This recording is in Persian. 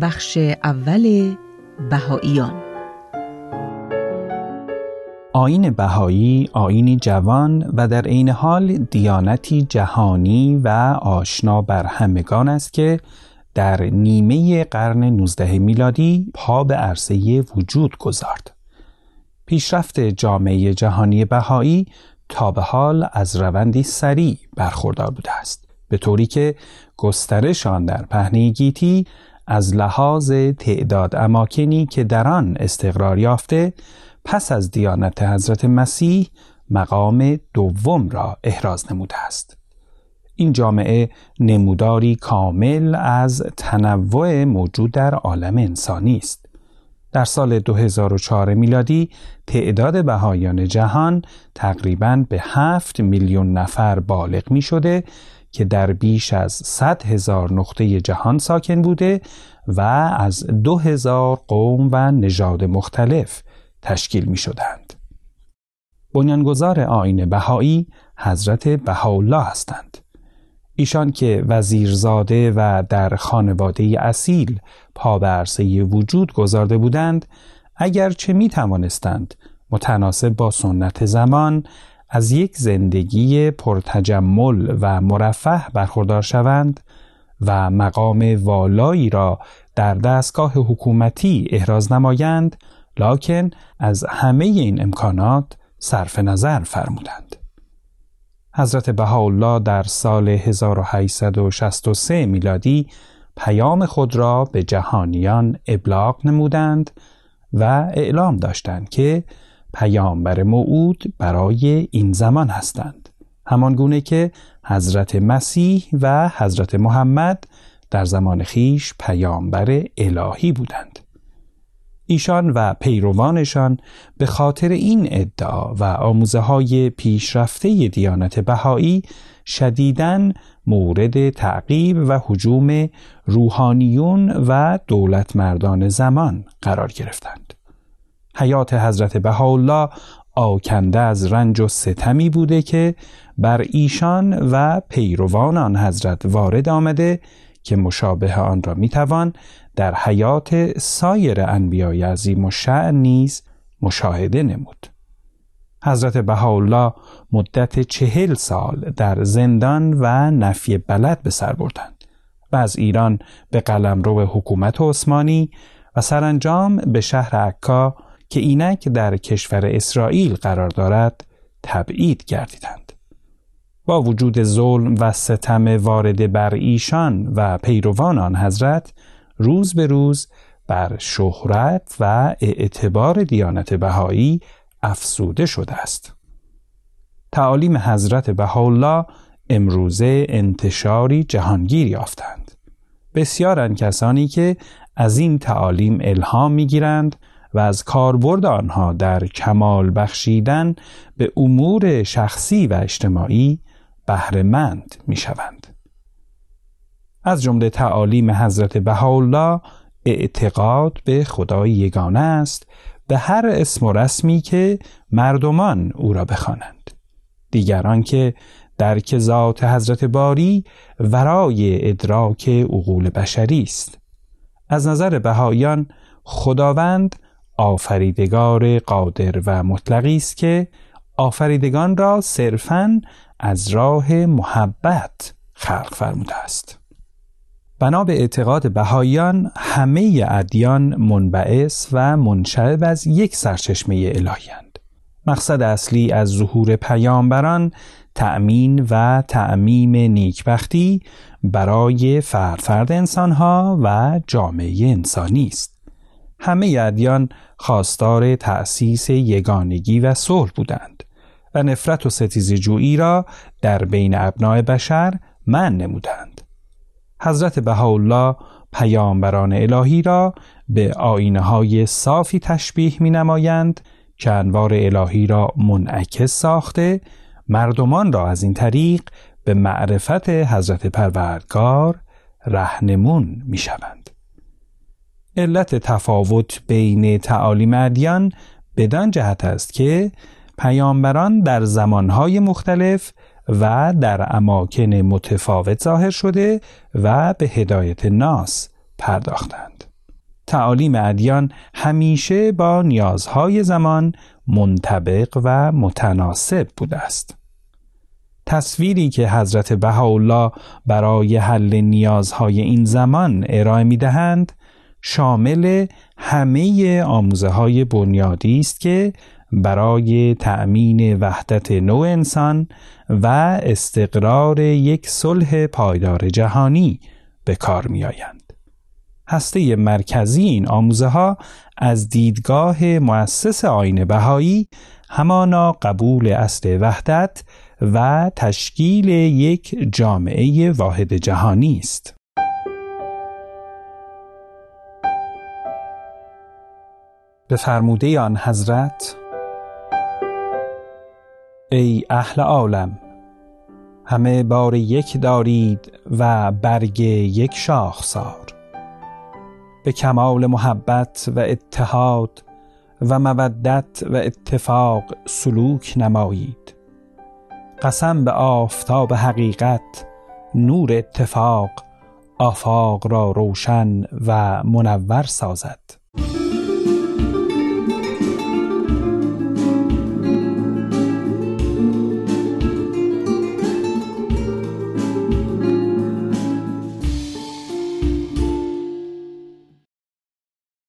بخش اول بهاییان آین بهایی آینی جوان و در عین حال دیانتی جهانی و آشنا بر همگان است که در نیمه قرن 19 میلادی پا به عرصه وجود گذارد. پیشرفت جامعه جهانی بهایی تا به حال از روندی سریع برخوردار بوده است به طوری که گسترش آن در پهنه گیتی از لحاظ تعداد اماکنی که در آن استقرار یافته پس از دیانت حضرت مسیح مقام دوم را احراز نموده است. این جامعه نموداری کامل از تنوع موجود در عالم انسانی است. در سال 2004 میلادی تعداد بهایان جهان تقریبا به 7 میلیون نفر بالغ می شده که در بیش از 100 هزار نقطه جهان ساکن بوده و از 2000 قوم و نژاد مختلف تشکیل می شدند. بنیانگذار آین بهایی حضرت بهاءالله هستند. ایشان که وزیرزاده و در خانواده اصیل پا به وجود گذارده بودند اگرچه می توانستند متناسب با سنت زمان از یک زندگی پرتجمل و مرفه برخوردار شوند و مقام والایی را در دستگاه حکومتی احراز نمایند لکن از همه این امکانات صرف نظر فرمودند. حضرت بهاءالله در سال 1863 میلادی پیام خود را به جهانیان ابلاغ نمودند و اعلام داشتند که پیامبر موعود برای این زمان هستند همان گونه که حضرت مسیح و حضرت محمد در زمان خیش پیامبر الهی بودند ایشان و پیروانشان به خاطر این ادعا و آموزه های پیشرفته دیانت بهایی شدیداً مورد تعقیب و حجوم روحانیون و دولت مردان زمان قرار گرفتند. حیات حضرت بهاءالله آکنده از رنج و ستمی بوده که بر ایشان و پیروان آن حضرت وارد آمده که مشابه آن را می‌توان در حیات سایر انبیای عظیم و شعن نیز مشاهده نمود. حضرت بهاءالله مدت چهل سال در زندان و نفی بلد به سر بردند و از ایران به قلمرو حکومت عثمانی و سرانجام به شهر عکا که اینک در کشور اسرائیل قرار دارد تبعید گردیدند. با وجود ظلم و ستم وارد بر ایشان و پیروان آن حضرت روز به روز بر شهرت و اعتبار دیانت بهایی افسوده شده است. تعالیم حضرت بهاءالله امروزه انتشاری جهانگیر یافتند. بسیارن کسانی که از این تعالیم الهام می‌گیرند و از کاربرد آنها در کمال بخشیدن به امور شخصی و اجتماعی بهرهمند می‌شوند. از جمله تعالیم حضرت بهاءالله اعتقاد به خدای یگانه است به هر اسم و رسمی که مردمان او را بخوانند دیگران که درک ذات حضرت باری ورای ادراک عقول بشری است از نظر بهایان خداوند آفریدگار قادر و مطلقی است که آفریدگان را صرفاً از راه محبت خلق فرموده است. بنا به اعتقاد بهاییان همه ادیان منبعث و منشعب از یک سرچشمه الهیند مقصد اصلی از ظهور پیامبران تأمین و تعمیم نیکبختی برای فرد فرد انسانها و جامعه انسانی است. همه ادیان خواستار تأسیس یگانگی و صلح بودند و نفرت و ستیز جویی را در بین ابناع بشر من نمودند حضرت بهاءالله پیامبران الهی را به آینه های صافی تشبیه می نمایند که انوار الهی را منعکس ساخته مردمان را از این طریق به معرفت حضرت پروردگار رهنمون می شوند. علت تفاوت بین تعالیم ادیان بدان جهت است که پیامبران در زمانهای مختلف و در اماکن متفاوت ظاهر شده و به هدایت ناس پرداختند تعالیم ادیان همیشه با نیازهای زمان منطبق و متناسب بوده است. تصویری که حضرت بهاءالله برای حل نیازهای این زمان ارائه می دهند شامل همه آموزه های بنیادی است که برای تأمین وحدت نوع انسان و استقرار یک صلح پایدار جهانی به کار می آیند. هسته مرکزی این آموزه ها از دیدگاه مؤسس آین بهایی همانا قبول اصل وحدت و تشکیل یک جامعه واحد جهانی است. به فرموده آن حضرت ای اهل عالم همه بار یک دارید و برگ یک شاخسار به کمال محبت و اتحاد و مودت و اتفاق سلوک نمایید. قسم به آفتاب حقیقت نور اتفاق آفاق را روشن و منور سازد.